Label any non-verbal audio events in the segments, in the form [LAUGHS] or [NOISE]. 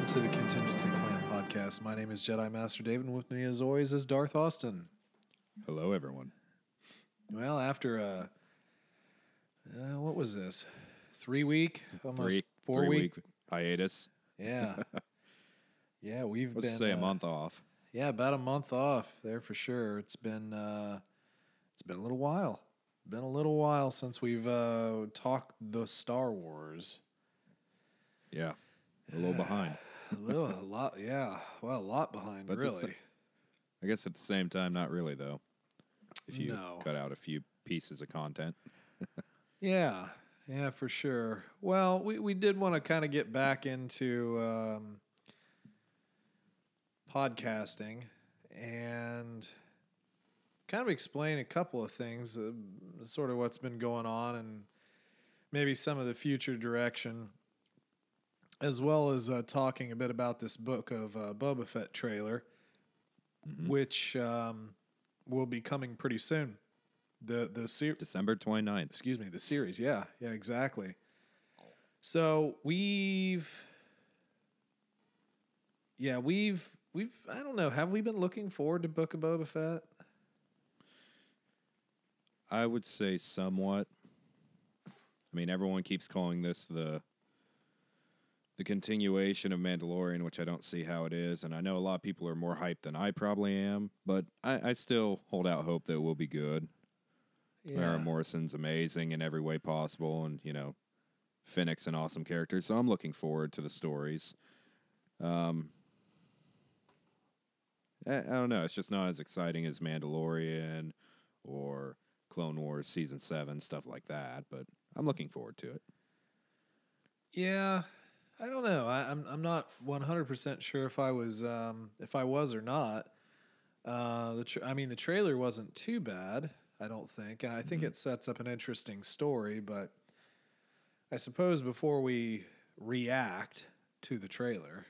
welcome to the Contingency Plan podcast. My name is Jedi Master David, and with me, as always, is Darth Austin. Hello, everyone. Well, after uh, uh what was this? Three week, almost Three, four three week. hiatus. Yeah, [LAUGHS] yeah, we've Let's been say a uh, month off. Yeah, about a month off there for sure. It's been uh, it's been a little while. Been a little while since we've uh, talked the Star Wars. Yeah, a little behind. [SIGHS] [LAUGHS] A little, a lot, yeah. Well, a lot behind, But this- really. I guess at the same time, not really though. If you No. cut out a few pieces of content, [LAUGHS] Yeah, yeah, for sure. Well, we, we did want to kind of get back into um, podcasting and kind of explain a couple of things, uh, sort of what's been going on and maybe some of the future direction, as well as uh, talking a bit about this book of uh, Boba Fett trailer, Mhm. which um, will be coming pretty soon. The the ser- December 29th. excuse me, the series. Yeah, yeah, exactly. So we've, yeah, we've we've I don't know. Have we been looking forward to Book of Boba Fett? I would say somewhat. I mean, everyone keeps calling this the the continuation of Mandalorian, which I don't see how it is, and I know a lot of people are more hyped than I probably am, but I, I still hold out hope that it will be good. Temuera Morrison's amazing in every way possible, and you know, Fennec's an awesome character. So I'm looking forward to the stories. Um, I, I don't know. It's just not as exciting as Mandalorian or Clone Wars season seven stuff like that. But I'm looking forward to it. Yeah, I don't know. I, I'm I'm not 100 percent sure if I was um, if I was or not. Uh, the tra- I mean, the trailer wasn't too bad. I don't think. I think Mhm. it sets up an interesting story, but I suppose before we react to the trailer,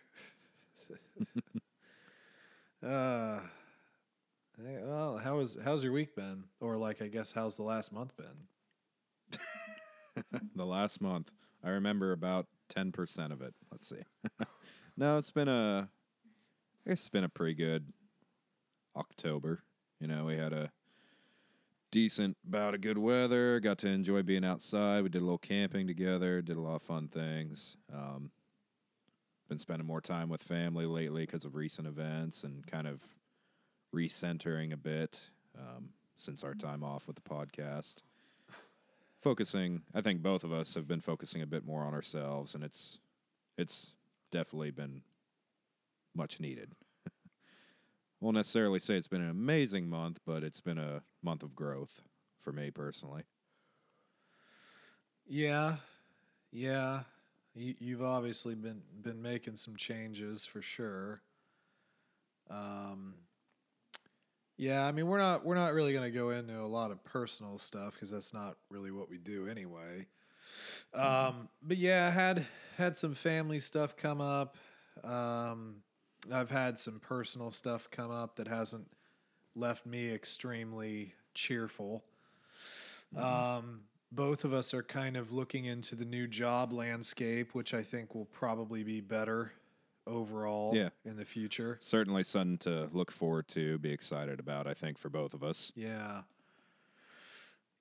[LAUGHS] uh, hey, well, how is how's your week been? Or like, I guess, how's the last month been? [LAUGHS] the last month, I remember about ten percent of it. Let's see. [LAUGHS] no, it's been a it's been a pretty good October. You know, we had a decent bout of good weather. Got to enjoy being outside. We did a little camping together. Did a lot of fun things. Um, been spending more time with family lately because of recent events and kind of recentering a bit um, since our time off with the podcast focusing i think both of us have been focusing a bit more on ourselves and it's it's definitely been much needed [LAUGHS] won't necessarily say it's been an amazing month but it's been a month of growth for me personally Yeah, yeah. You, you've obviously been been making some changes for sure. Um, yeah, I mean we're not we're not really going to go into a lot of personal stuff because that's not really what we do anyway. Um, but yeah, I had had some family stuff come up. Um, I've had some personal stuff come up that hasn't left me extremely cheerful. Um, both of us are kind of looking into the new job landscape, which I think will probably be better overall Yeah. in the future. certainly something to look forward to be excited about i think for both of us Yeah.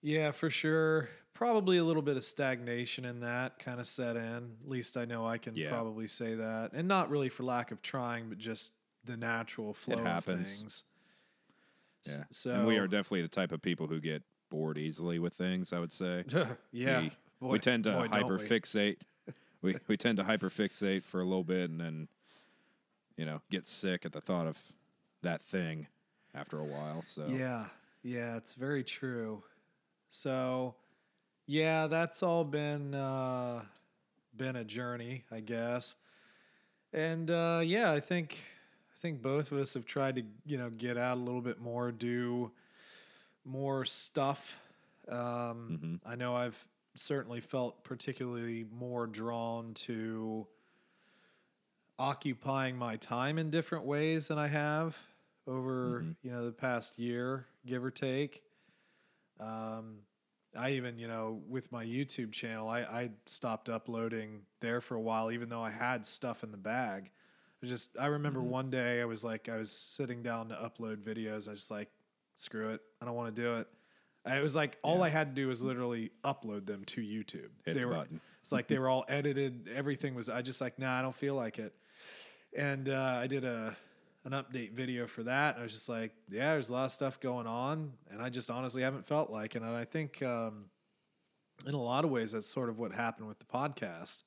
Yeah, for sure. Probably a little bit of stagnation in that kind of set in. At least I know I can Yeah. probably say that. And not really for lack of trying, but just the natural flow of happens. things. Yeah So and we are definitely the type of people who get bored easily with things i would say [LAUGHS] yeah. we, Boy- we tend to boy, don't we. hyperfixate. we we tend to hyperfixate for a little bit and then, you know, get sick at the thought of that thing after a while. So Yeah, yeah, it's very true. So, yeah, that's all been uh, been a journey, I guess. And uh, yeah, I think I think both of us have tried to you know get out a little bit more, do more stuff. Um, Mhm. I know I've certainly felt particularly more drawn to occupying my time in different ways than I have over Mhm. you know the past year, give or take. Um, I even, you know, with my YouTube channel, I, I stopped uploading there for a while, even though I had stuff in the bag. I just, I remember one day I was like, I was sitting down to upload videos. I was just like, screw it. I don't want to do it. It was like, all I had to do was literally upload them to YouTube. Hit they the were, button. it's like they [LAUGHS] were all edited. Everything was, I just like, nah, I don't feel like it. And uh, I did a, an update video for that. I was just like, yeah, there's a lot of stuff going on. And I just honestly haven't felt like it. And I think um, in a lot of ways, that's sort of what happened with the podcast.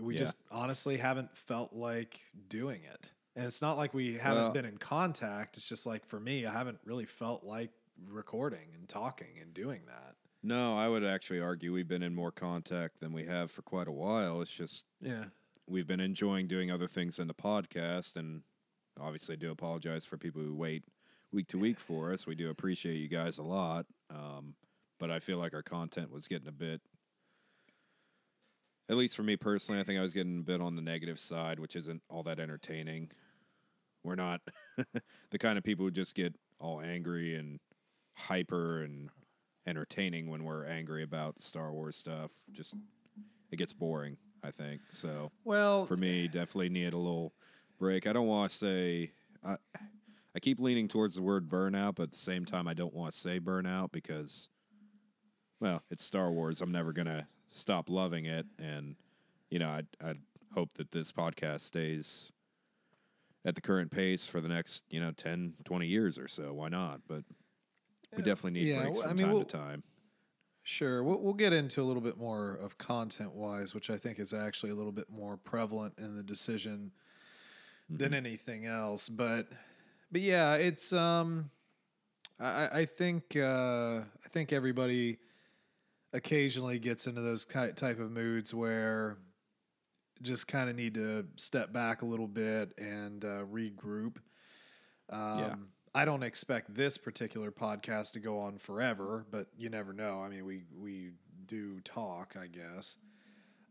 We Yeah. just honestly haven't felt like doing it. And it's not like we haven't Well- been in contact. It's just like for me, I haven't really felt like recording and talking and doing that. No, I would actually argue we've been in more contact than we have for quite a while. It's just Yeah. We've been enjoying doing other things in the podcast, and obviously do apologize for people who wait week to week for us. We do appreciate you guys a lot, um, but I feel like our content was getting a bit. At least for me personally, I think I was getting a bit on the negative side, which isn't all that entertaining. We're not [LAUGHS] the kind of people who just get all angry and hyper and entertaining when we're angry about Star Wars stuff. Just it gets boring, I think. So Well, for me, definitely need a little break. I don't want to say I I keep leaning towards the word burnout, but at the same time I don't want to say burnout because well, it's Star Wars. I'm never going to stop loving it and you know, I I hope that this podcast stays at the current pace for the next, you know, 10, 20 years or so. Why not? But we uh, definitely need yeah, breaks from I mean, time we'll- to time. Sure. We'll, we'll get into a little bit more of content wise, which I think is actually a little bit more prevalent in the decision than anything else. But, but yeah, it's, um, I, I- think, uh, I think everybody occasionally gets into those type of moods where just kind of need to step back a little bit and uh, regroup. Um, I don't expect this particular podcast to go on forever, but you never know. I mean, we we do talk, I guess.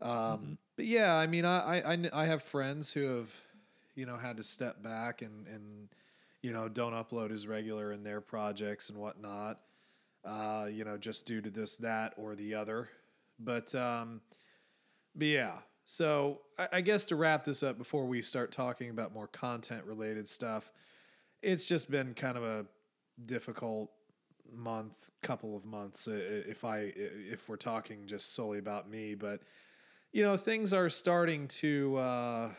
Um, But yeah, I mean, I, I I I have friends who have, you know, had to step back and and you know don't upload as regular in their projects and whatnot. Uh, you know, just due to this, that, or the other. But um, but yeah. So I, I guess to wrap this up before we start talking about more content related stuff, it's just been kind of a difficult month, couple of months. uh, If I if we're talking just solely about me, but you know things are starting to. Uh,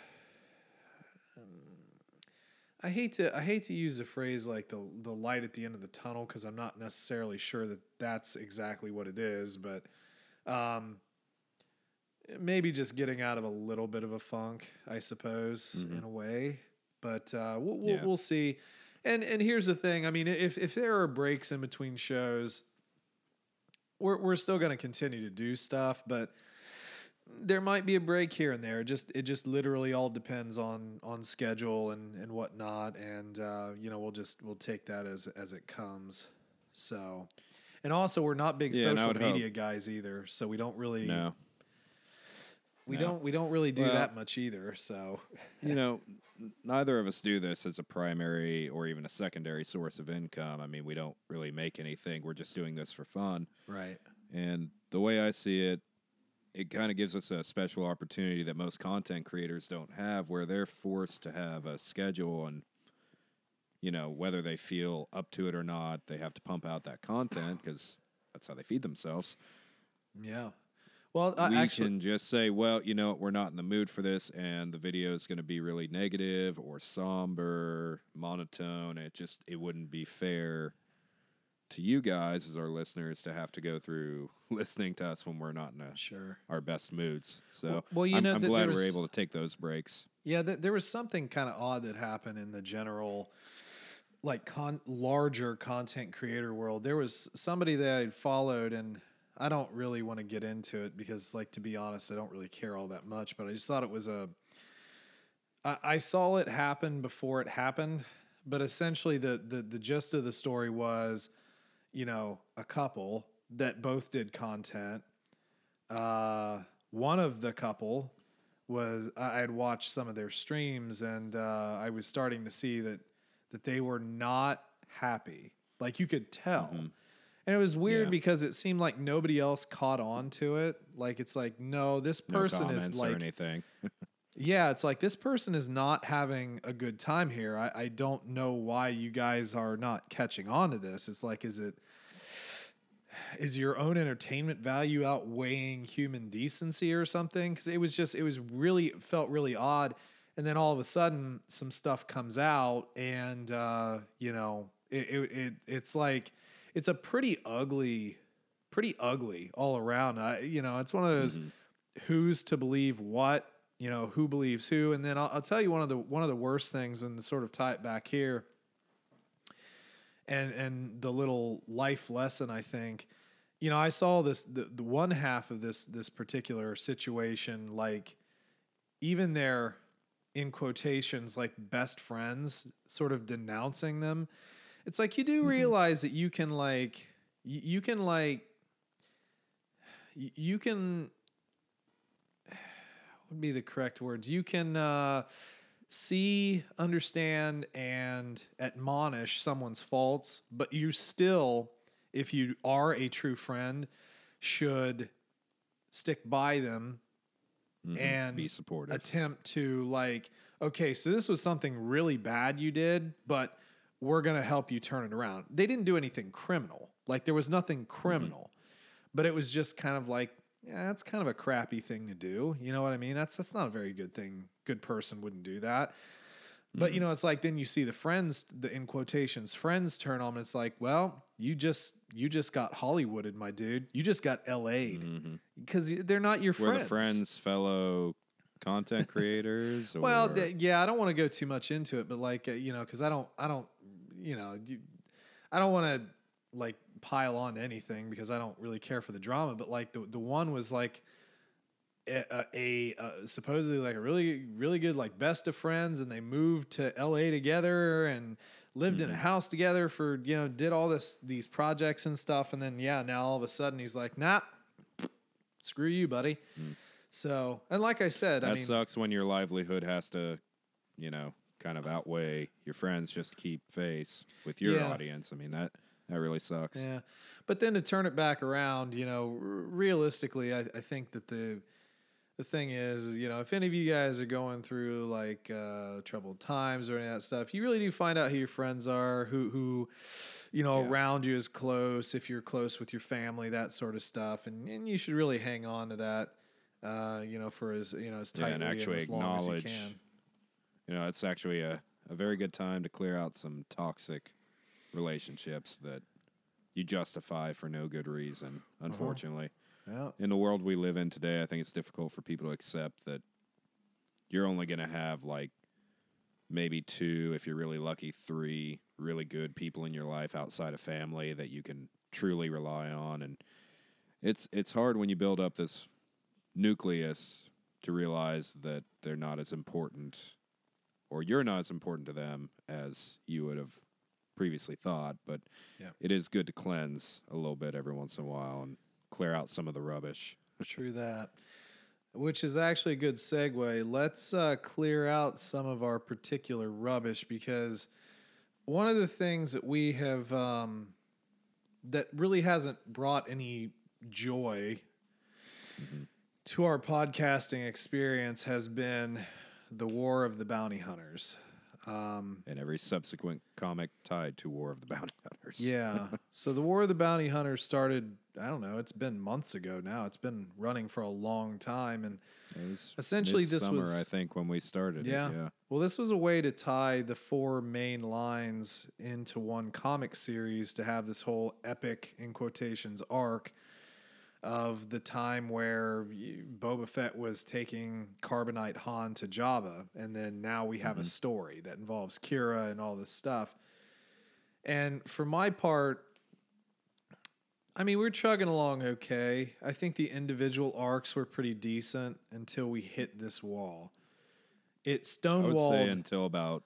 I hate to I hate to use a phrase like the the light at the end of the tunnel because I'm not necessarily sure that that's exactly what it is, but um, maybe just getting out of a little bit of a funk, I suppose, in a way. But uh, we'll we'll, Yeah. we'll see. And and here's the thing. I mean, if if there are breaks in between shows, we're we're still going to continue to do stuff, but there might be a break here and there. It just it just literally all depends on on schedule and and whatnot. And uh, you know, we'll just we'll take that as as it comes. So. And also, we're not big Yeah, social would hope- media guys either, so we don't really No. We No. don't we don't really do Well- that much either. So you know, neither of us do this as a primary or even a secondary source of income. I mean, we don't really make anything. We're just doing this for fun. right, And the way I see it, it kind of gives us a special opportunity that most content creators don't have where they're forced to have a schedule and you know, whether they feel up to it or not, they have to pump out that content because that's how they feed themselves yeah. Well, uh, we actually, can just say, well, you know, we're not in the mood for this, and the video is going to be really negative or somber, monotone. It just it wouldn't be fair to you guys as our listeners to have to go through [LAUGHS] listening to us when we're not in a, sure. our best moods. So, Well- well, you I'm, know, I'm glad there we're able to take those breaks. Yeah, th- there was something kind of odd that happened in the general, like con- larger content creator world. There was somebody that I'd followed, and I don't really want to get into it because, like, to be honest, I don't really care all that much. But I just thought it was a. I, I saw it happen before it happened, but essentially the the the gist of the story was, you know, a couple that both did content. Uh, one of the couple was I had watched some of their streams and uh, I was starting to see that that they were not happy. Like you could tell. And it was weird Yeah. because it seemed like nobody else caught on to it. Like it's like, no, this person comments is like anything. [LAUGHS] yeah, it's like this person is not having a good time here. I, I don't know why you guys are not catching on to this. It's like, is it is your own entertainment value outweighing human decency or something? Because it was just it was really it felt really odd. And then all of a sudden some stuff comes out and uh, you know, it, it, it it's like it's a pretty ugly pretty ugly all around. I, you know, it's one of those mm-hmm. who's to believe what, you know, who believes who. And then I'll, I'll tell you one of the one of the worst things, and sort of tie it back here. And and the little life lesson, I think, you know, I saw this the, the one half of this this particular situation, like even their in quotations like best friends sort of denouncing them it's like you do realize that you can like you, you can like y- you can what [SIGHS] would be the correct words you can uh see understand and admonish someone's faults but you still if you are a true friend should stick by them Mhm. and be supportive. attempt to like okay so this was something really bad you did but we're going to help you turn it around. They didn't do anything criminal. Like there was nothing criminal. But it was just kind of like yeah that's kind of a crappy thing to do. You know what i mean? That's that's not a very good thing. Good person wouldn't do that. But you know it's like then you see the friends the in quotations friends turn on and it's like well you just you just got hollywooded my dude. You just got la'd Mhm. because they're not your We're friends the friends, fellow content [LAUGHS] creators. Or, well, th- yeah, I don't want to go too much into it, but like uh, you know, because I don't, I don't, you know, you, I don't want to like pile on to anything because I don't really care for the drama. But like the the one was like a, a, a supposedly like a really really good like best of friends, and they moved to L.A. together and lived in a mm-hmm. house together for you know did all this these projects and stuff, and then yeah, now all of a sudden he's like, nah, screw you, buddy. Mm. So, and like I said, that I mean, sucks when your livelihood has to, you know, kind of outweigh your friends just to keep face with your Yeah. audience. I mean that that really sucks. Yeah, but then to turn it back around, you know, r- realistically, I, I think that the the thing is, you know, if any of you guys are going through like uh, troubled times or any of that stuff, you really do find out who your friends are, who who you know Yeah. around you is close, if you're close with your family, that sort of stuff, and and you should really hang on to that. Uh, you know, for as you know, as Yeah, tightly and and, actually as long as you can. You know, it's actually a, a very good time to clear out some toxic relationships that you justify for no good reason, Uh-huh. unfortunately. Yeah, In the world we live in today, I think it's difficult for people to accept that you're only going to have like maybe two, if you're really lucky, three really good people in your life outside of family that you can truly rely on and it's it's hard when you build up this nucleus to realize that they're not as important or you're not as important to them as you would have previously thought but Yeah. it is good to cleanse a little bit every once in a while and clear out some of the rubbish True that. Which is actually a good segue. Let's uh, clear out some of our particular rubbish because one of the things that we have um, that really hasn't brought any joy to our podcasting experience has been the War of the Bounty Hunters. Um, and every subsequent comic tied to War of the Bounty Hunters. yeah. [LAUGHS] so the War of the Bounty Hunters started, I don't know, it's been months ago now. It's been running for a long time. And It was Essentially, this was- I think, when we started. it, Yeah. yeah. Well, this was a way to tie the four main lines into one comic series to have this whole epic, in quotations, arc of the time where Boba Fett was taking Carbonite Han to Jabba. And then now we have a mm-hmm. story that involves Qi'ra and all this stuff. And for my part, I mean, we're chugging along okay. I think the individual arcs were pretty decent until we hit this wall. It I would stonewalled. say until about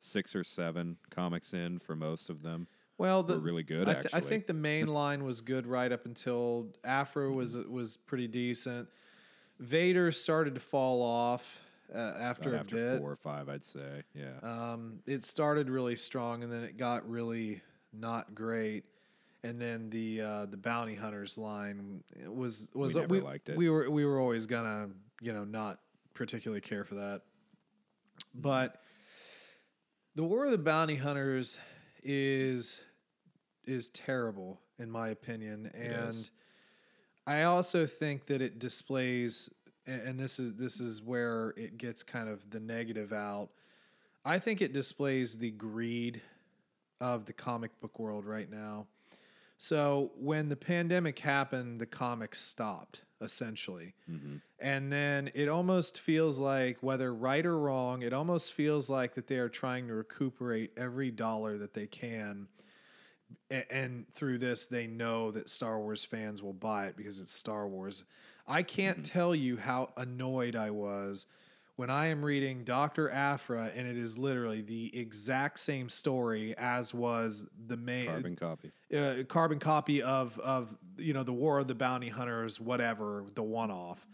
six or seven comics in for most of them. Well, were the, really good, I, th- I think the main [LAUGHS] line was good right up until Aphra was was pretty decent. Vader started to fall off uh, after About a after bit. four or five, I'd say. Yeah. Um, it started really strong and then it got really not great. and then the uh, the bounty hunters line was was never liked it. we were we were always gonna you know not particularly care for that, but the War of the Bounty Hunters is is terrible in my opinion, and. I also think that it displays, and this is this is where it gets kind of the negative out. I think it displays the greed of the comic book world right now. So when the pandemic happened, the comics stopped essentially. Mm-hmm. And then it almost feels like, whether right or wrong, it almost feels like that they are trying to recuperate every dollar that they can. And through this, they know that Star Wars fans will buy it because it's Star Wars. I can't tell you how annoyed I was when I am reading Dr. Aphra and it is literally the exact same story as was the main Carbon copy. uh, carbon copy of of you know the War of the Bounty Hunters, whatever the one off.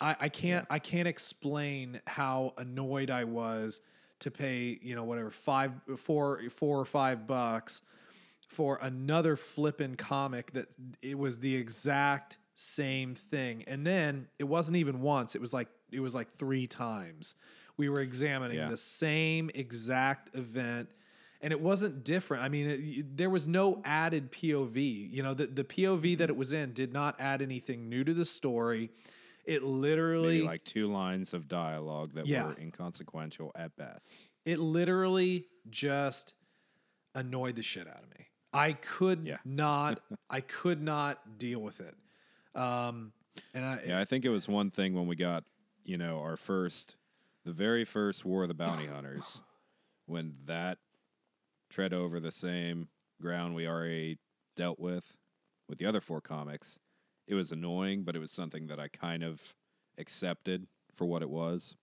I, I can't I can't explain how annoyed I was to pay you know whatever five four four or five bucks for another flippin' comic that it was the exact same thing and then it wasn't even once it was like it was like three times we were examining Yeah. the same exact event and it wasn't different i mean it, there was no added pov you know the, the pov that mm-hmm. it was in did not add anything new to the story it literally Maybe like two lines of dialogue that Yeah. were inconsequential at best. it literally just annoyed the shit out of me. I could Yeah. not, [LAUGHS] I could not deal with it. Um, and I, Yeah, I think it was one thing when we got, you know, our first, the very first War of the Bounty Hunters, when that tread over the same ground we already dealt with with the other four comics. It was annoying, but it was something that I kind of accepted for what it was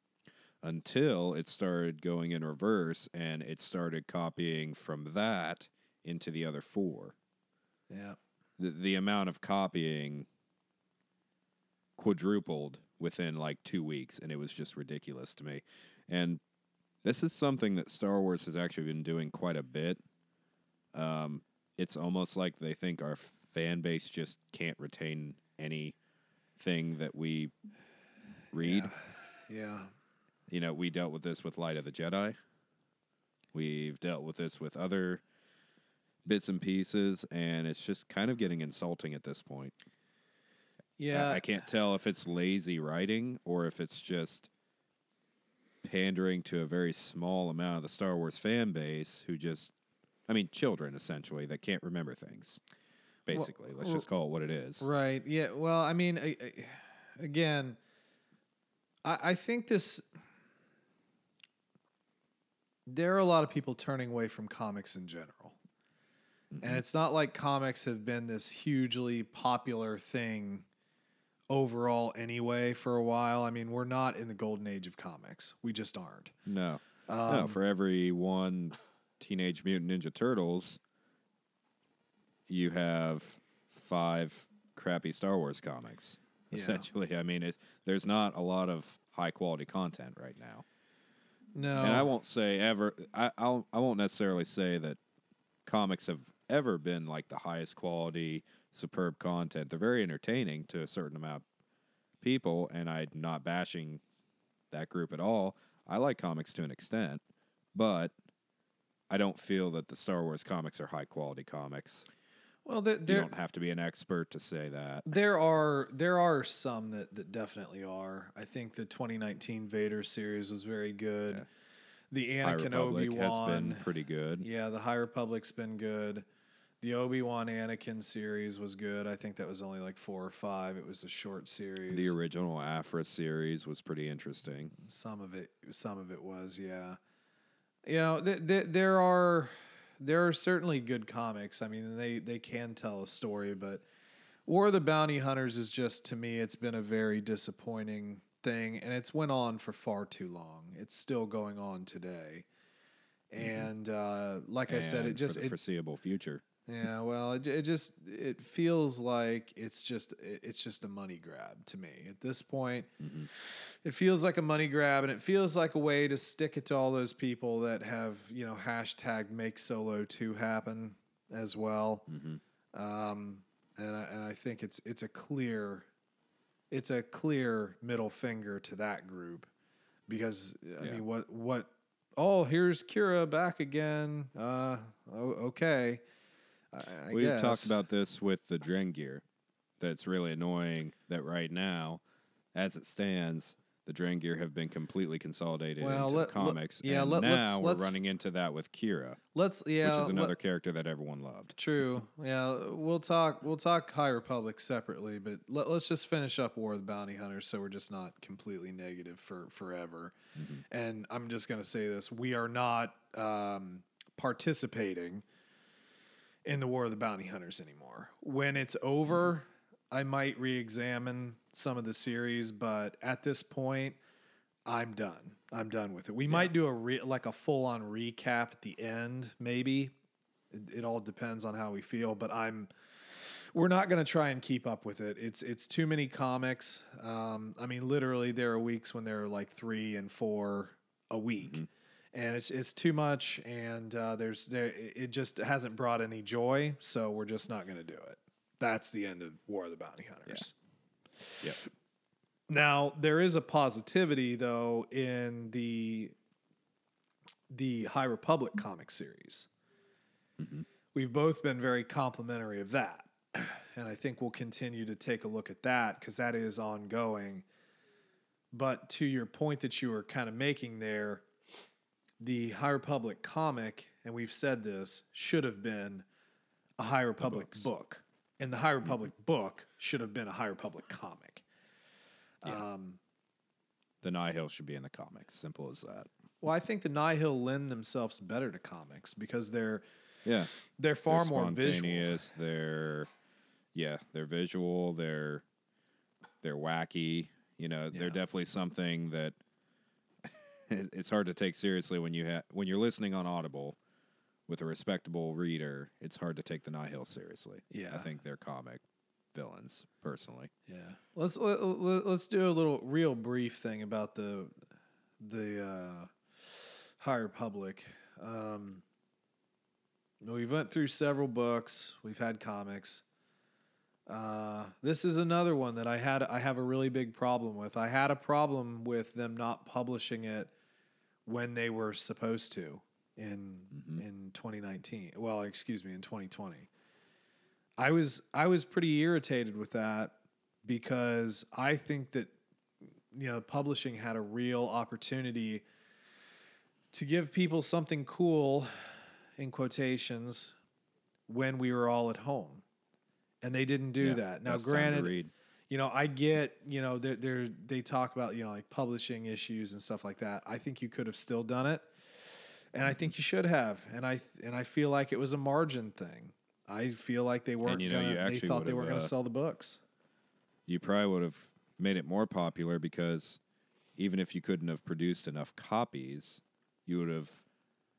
until it started going in reverse and it started copying from that into the other four yeah, the, the amount of copying quadrupled within like two weeks, and it was just ridiculous to me. And this is something that Star Wars has actually been doing quite a bit. Um, it's almost like they think our fan base just can't retain anything that we read. yeah, You know, we dealt with this with Light of the Jedi. We've dealt with this with other bits and pieces, and it's just kind of getting insulting at this point. Yeah. I, can't tell if it's lazy writing or if it's just pandering to a very small amount of the Star Wars fan base who just, I mean, children essentially that can't remember things. Basically, let's just call it what it is. Right. Yeah. Well, I mean, I, I, again, I, I think this. There are a lot of people turning away from comics in general. And it's not like comics have been this hugely popular thing overall anyway for a while. I mean, we're not in the golden age of comics. We just aren't. No, Um, no. For every one Teenage Mutant Ninja Turtles, you have five crappy Star Wars comics. Yeah. Essentially, I mean, it's, there's not a lot of high quality content right now. No. And I won't say ever. I I'll, I won't necessarily say that comics have ever been like the highest quality, superb content. They're very entertaining to a certain amount of people, and I'm not bashing that group at all. I like comics to an extent, but I don't feel that the Star Wars comics are high quality comics. well, there, You don't have to be an expert to say that. There are there are some that, that definitely are. I think the 2019 Vader series was very good. Yeah. The Anakin Obi has been pretty good. yeah, the High Republic's been good. The Obi Wan Anakin series was good. I think that was only like four or five. It was a short series. The original Aphra series was pretty interesting. some of it, some of it was, yeah. You know, th- th- there are there are certainly good comics. I mean, they they can tell a story, but War of the Bounty Hunters is just to me, it's been a very disappointing thing, and it's went on for far too long. It's still going on today, and uh, like I said, And it just for the it, foreseeable future. Yeah, well, it, it just it feels like it's just it's just a money grab to me at this point. It feels like a money grab, and it feels like a way to stick it to all those people that have you know hashtag make solo two happen as well. um, and I, and I think it's it's a clear, it's a clear middle finger to that group, because I Yeah. mean, what what? Oh, here's Qi'ra back again. Uh, oh, okay. I, I We've guess. talked about this with the Drengir. That's really annoying that right now, as it stands, the Drengir have been completely consolidated Well, into let- let- comics. yeah, and let- now let's- we're let's- running into that with Qi'ra, Let's yeah. which is let- another character that everyone loved. True. Yeah, we'll talk. We'll talk High Republic separately, but let, us just finish up War of the Bounty Hunters, so we're just not completely negative for forever. And I'm just gonna say this: we are not um, participating in the War of the Bounty Hunters anymore. When it's over, I might re-examine some of the series, but at this point, I'm done. I'm done with it. We might do a re- like a full-on recap at the end, maybe. It, it all depends on how we feel, but I'm we're not going to try and keep up with it. It's it's too many comics. Um, I mean, literally, there are weeks when there are like three and four a week, and it's it's too much. And uh, there's there it just hasn't brought any joy, so we're just not going to do it. That's the end of War of the Bounty Hunters. Yep. Now there is a positivity though in the the High Republic comic series. We've both been very complimentary of that, and I think we'll continue to take a look at that because that is ongoing. But to your point that you were kind of making there, the High Republic comic, and we've said this, should have been a High Republic book, and the High Republic book should have been a High Republic comic. Um, The Nihil should be in the comics. Simple as that. well, I think the Nihil lend themselves better to comics because they're Yeah. they're far they're more visual. They're yeah, they're visual. They're they're wacky. You know, Yeah. they're definitely something that it's hard to take seriously when you ha- when you're listening on Audible with a respectable reader. It's hard to take the Nihil seriously. Yeah, I think they're comic villains personally. Yeah. Let's let, let, let's do a little real brief thing about the the uh, High Republic. Um, we went through several books. We've had comics. Uh, this is another one that I had. I have a really big problem with. I had a problem with them not publishing it when they were supposed to in in 2019. Well, excuse me, in 2020. I was I was pretty irritated with that because I think that you know publishing had a real opportunity to give people something cool in quotations when we were all at home and they didn't do Yeah, that now granted. You know i get you know they're, they're they talk about you know like publishing issues and stuff like that. I think you could have still done it and i think you should have and i and i feel like it was a margin thing. I feel like they weren't you know, you gonna, they thought they weren't going to uh, sell the books. you probably would have made it more popular because even if you couldn't have produced enough copies, you would have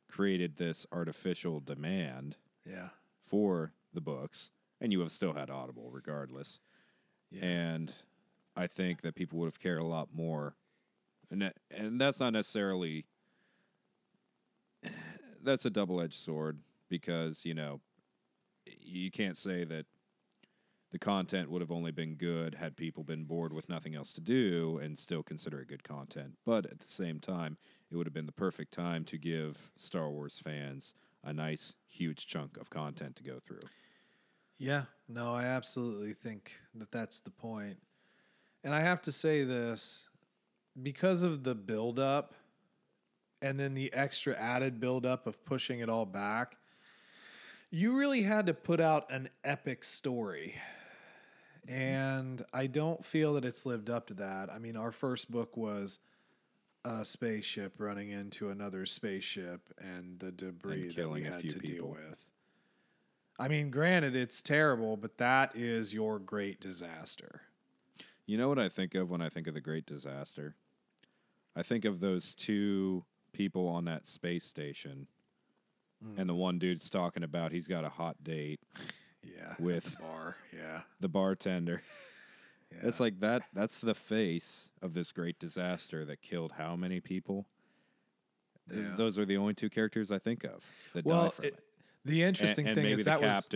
created this artificial demand yeah. for the books, and you would have still had Audible regardless. Yeah. And I think that people would have cared a lot more, and that, and that's not necessarily [SIGHS] that's a double edged sword because you know you can't say that the content would have only been good had people been bored with nothing else to do and still consider it good content. But at the same time, it would have been the perfect time to give Star Wars fans a nice, huge chunk of content to go through. Yeah, no, I absolutely think that that's the point. And I have to say this because of the buildup and then the extra added buildup of pushing it all back, you really had to put out an epic story. And I don't feel that it's lived up to that. I mean, our first book was a spaceship running into another spaceship and the debris that we had to deal with. I mean, granted, it's terrible, but that is your great disaster. You know what I think of when I think of the Great Disaster? I think of those two people on that space station, hmm. and the one dude's talking about he's got a hot date [LAUGHS] Yeah, With- the bar. Yeah, the bartender. yeah. It's like that. That's the face of this great disaster that killed how many people? Yeah. Those are the only two characters I think of that well, died from it- it. The interesting and, and thing is that was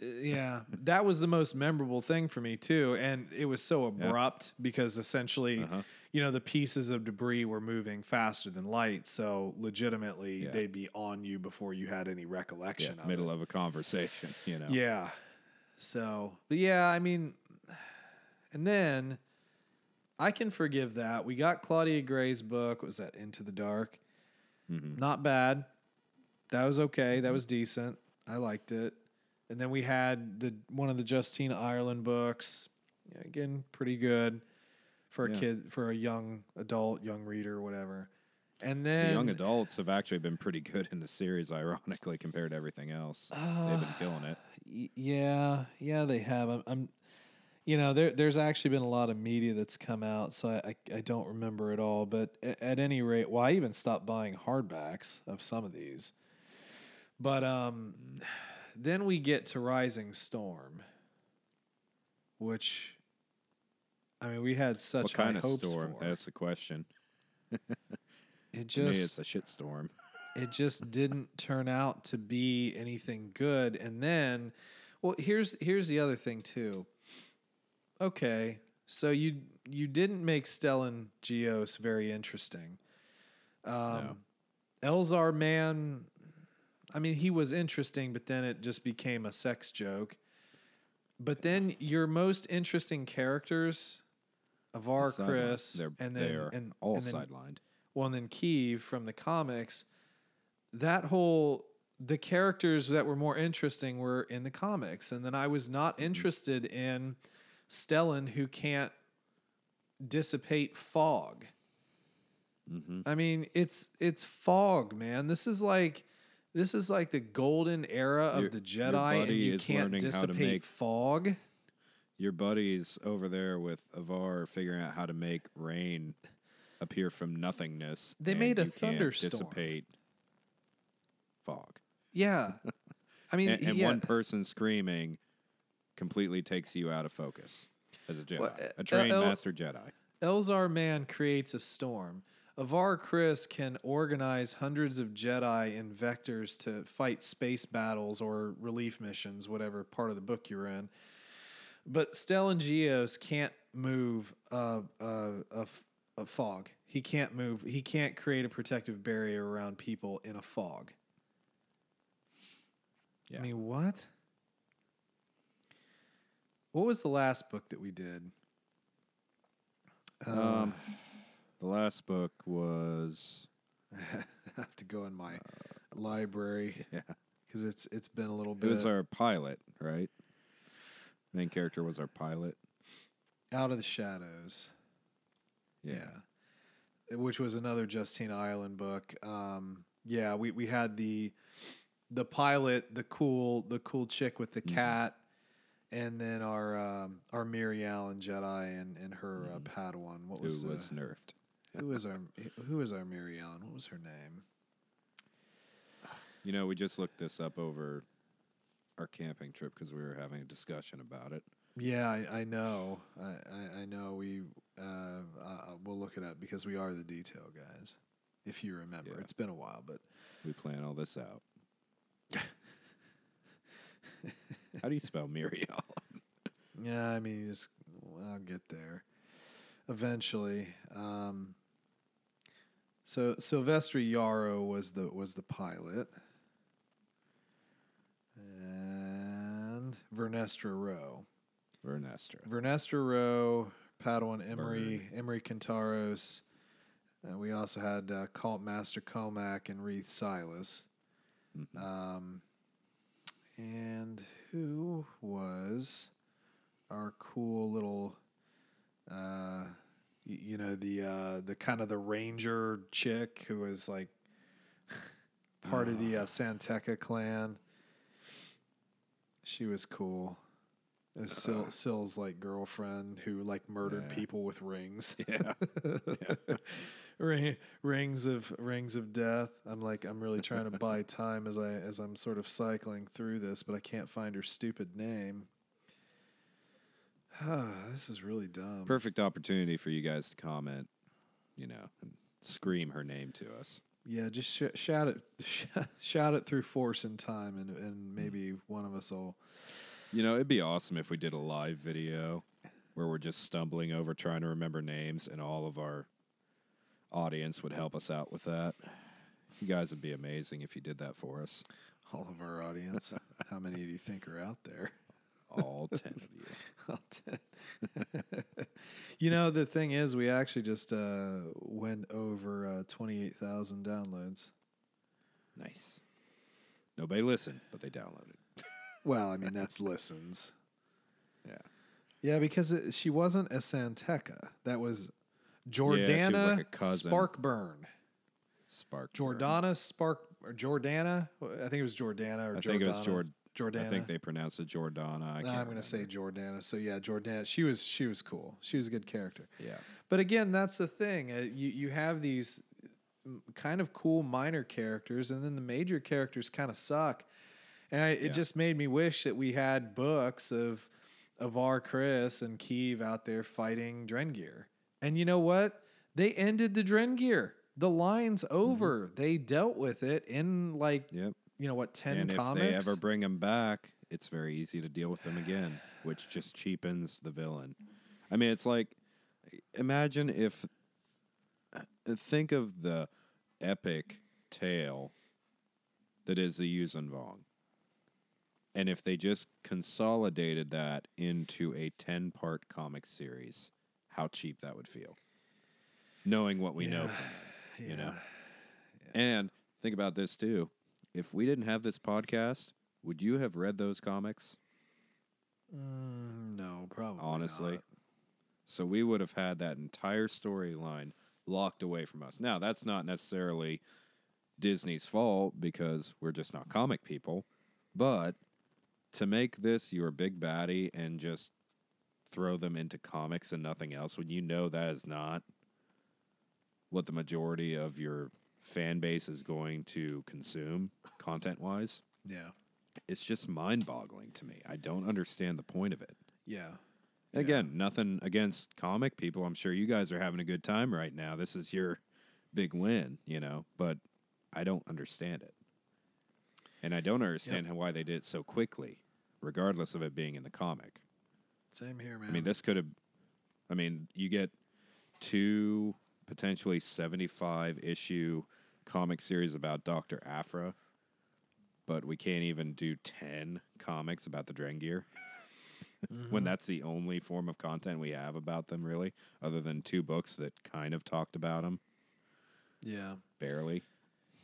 yeah, that was the most memorable thing for me too, and it was so abrupt because essentially, Uh-huh. you know, the pieces of debris were moving faster than light, so legitimately Yeah. they'd be on you before you had any Yeah, recollection of middle it. of a conversation, you know. Yeah. So, but yeah, I mean, and then I can forgive that. We got Claudia Gray's book. Was that Into the Dark? Mhm. Not bad. That was okay. That was decent. I liked it. And then we had the one of the Justina Ireland books. Yeah, again, pretty good for a Yeah. kid, for a young adult, young reader, whatever. And The then young adults have actually been pretty good in the series, ironically, compared to everything else. They've Uh, been killing it. Y- Yeah, yeah, they have. I'm, I'm you know, there there's actually been a lot of media that's come out, so I I, I don't remember it all. But at, at any rate, well, I even stopped buying hardbacks of some of these. But um, then we get to Rising Storm, which, I mean, we had such What kind high of hopes storm? for. That's the question. [LAUGHS] it To me, it's a shit storm. [LAUGHS] it just didn't turn out to be anything good and then well here's here's the other thing too okay so you you didn't make stellan gios very interesting um elzar mann i mean he was interesting but then it just became a sex joke but then your most interesting characters Avar Sidelined. Kriss They're, and then they're and, all and then sidelined. well, and then Keeve from the comics, that whole the characters that were more interesting were in the comics, and then I was not Mm-hmm. interested in Stellan who can't dissipate fog. hmm I mean, it's it's fog, man. This is like this is like the golden era of Your- the your Jedi, and buddy you is can't learning how to dissipate make- fog. Your buddies over there with Avar figuring out how to make rain appear from nothingness. They and made a you can't thunderstorm. Dissipate fog. Yeah, I mean, and and yeah. one person screaming completely takes you out of focus as a Jedi, Well, uh, a trained El- master Jedi. Elzar Mann creates a storm. Avar Kriss can organize hundreds of Jedi in vectors to fight space battles or relief missions, whatever part of the book you're in. But Stellan Gios can't move a a a fog. He can't move. He can't create a protective barrier around people in a fog. Yeah. I mean, what? What was the last book that we did? Uh, Um, the last book was [LAUGHS] I have to go in my library [LAUGHS] yeah, because it's it's been a little bit. it was our pilot, right? Main character was our pilot. out of the shadows. Yeah, Yeah. Which was another Justina Ireland book. Um, yeah, we, we had the the pilot, the cool the cool chick with the Mhm. cat, and then our um, our Mary Allen Jedi and, and her uh, Mhm. Padawan. What who was was, nerfed. Who was our who was our Mary Ellen? What was her name? You know, we just looked this up over our camping trip because we were having a discussion about it. Yeah, I, I know. I, I, I know. We uh, uh, we'll look it up because we are the detail guys. If you remember, Yeah. it's been a while, but We plan all this out. How do you spell Muriel? [LAUGHS] yeah, I mean, just I'll get there eventually. Um, so Sylvestri Yarrow was the was the pilot, and Vernestra Rowe. Vernestra. Vernestra Rowe, Padawan Imri, Imri Cantaros. Uh, we also had uh, Cult Master Cohmac and Reath Silas. Mhm. Um, and who was our cool little, uh, you know, the uh, the kind of the ranger chick who was like [LAUGHS] part of the uh, San Tekka clan. She was cool. It was Sil, Uh. Sil's like girlfriend who like murdered Yeah. people with rings. [LAUGHS] Yeah. [LAUGHS] Ring, rings of rings of death. I'm like I'm really trying to buy time as I as I'm sort of cycling through this, but I can't find her stupid name. [SIGHS] this is really dumb. Perfect opportunity for you guys to comment, you know, and scream her name to us. Yeah, just sh- shout it, sh- [LAUGHS] shout it through force and time, and and mm. maybe one of us will You know, it'd be awesome if we did a live video where we're just stumbling over trying to remember names and all of our audience would help us out with that. You guys would be amazing if you did that for us. All of our audience. [LAUGHS] How many do you think are out there? All 10 of you. [LAUGHS] All 10. [LAUGHS] you know, the thing is, we actually just uh, went over uh, 28,000 downloads. Nice. Nobody listened, but they downloaded. [LAUGHS] Well, I mean, that's listens. Yeah. Yeah, because it, she wasn't a San Tekka. That was she was like Jordanna. Sparkburne. Spark. Jordanna Spark or Jordanna. I think it was Jordanna or I Jordanna. think it was Jord. Jordanna. I think they pronounced it Jordanna. I I'm going to say. Jordanna. So yeah, Jordanna. She was she was cool. She was a good character. Yeah. But again, that's the thing. Uh, you you have these kind of cool minor characters, and then the major characters kind of suck. And I, it Yeah. just made me wish that we had books of of Avar Kriss and Keeve out there fighting Drengir. And you know what? They ended the Drengir. The line's Mm-hmm. over. They dealt with it in like Yep. You know what ten and comics. if they ever bring them back, it's very easy to deal with them again, which just cheapens the villain. I mean, it's like imagine if uh, think of the epic tale that is the Yuuzhan Vong. And if they just consolidated that into a 10 part comic series, how cheap that would feel. Knowing what we know from them, you know? Yeah. And think about this too. If we didn't have this podcast, would you have read those comics? Mm, no, probably honestly. not. So we would have had that entire storyline locked away from us. Now, that's not necessarily Disney's fault because we're just not comic people, but to make this your big baddie and just throw them into comics and nothing else when you know that is not what the majority of your fan base is going to consume content wise, Yeah, it's just mind boggling to me. I don't understand the point of it. yeah. Yeah. Again, nothing against comic people. I'm sure you guys are having a good time right now. This is your big win, you know, but I don't understand it. And I don't understand how, why they did it so quickly, regardless of it being in the comic. Same here, man. I mean, this could have, I mean, you get two potentially 75 issue comic series about Dr. Aphra, but we can't even do 10 comics about the Drengir [LAUGHS] Mm-hmm. when that's the only form of content we have about them, really, other than two books that kind of talked about them yeah, barely.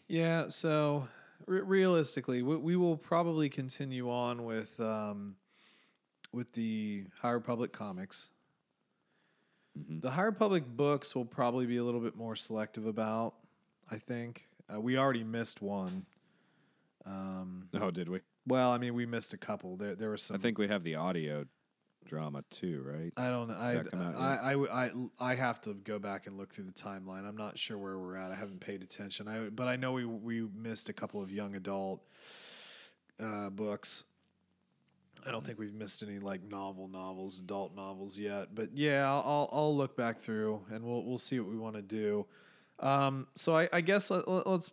yeah. So re- realistically, we, we will probably continue on with um, with the High Republic comics. Mhm. The High Republic books will probably be a little bit more selective about. I think uh, we already missed one. Um, Oh, did we? well, I mean, we missed a couple. There, there was some. I think we have the audio drama too, right? I don't know. I, that come out I, I, I, I have to go back and look through the timeline. I'm not sure where we're at. I haven't paid attention. I, but I know we we missed a couple of young adult uh, books. I don't think we've missed any like novel novels, adult novels yet. But yeah, I'll I'll, look back through and we'll we'll see what we want to do. Um, so I, I guess let, let's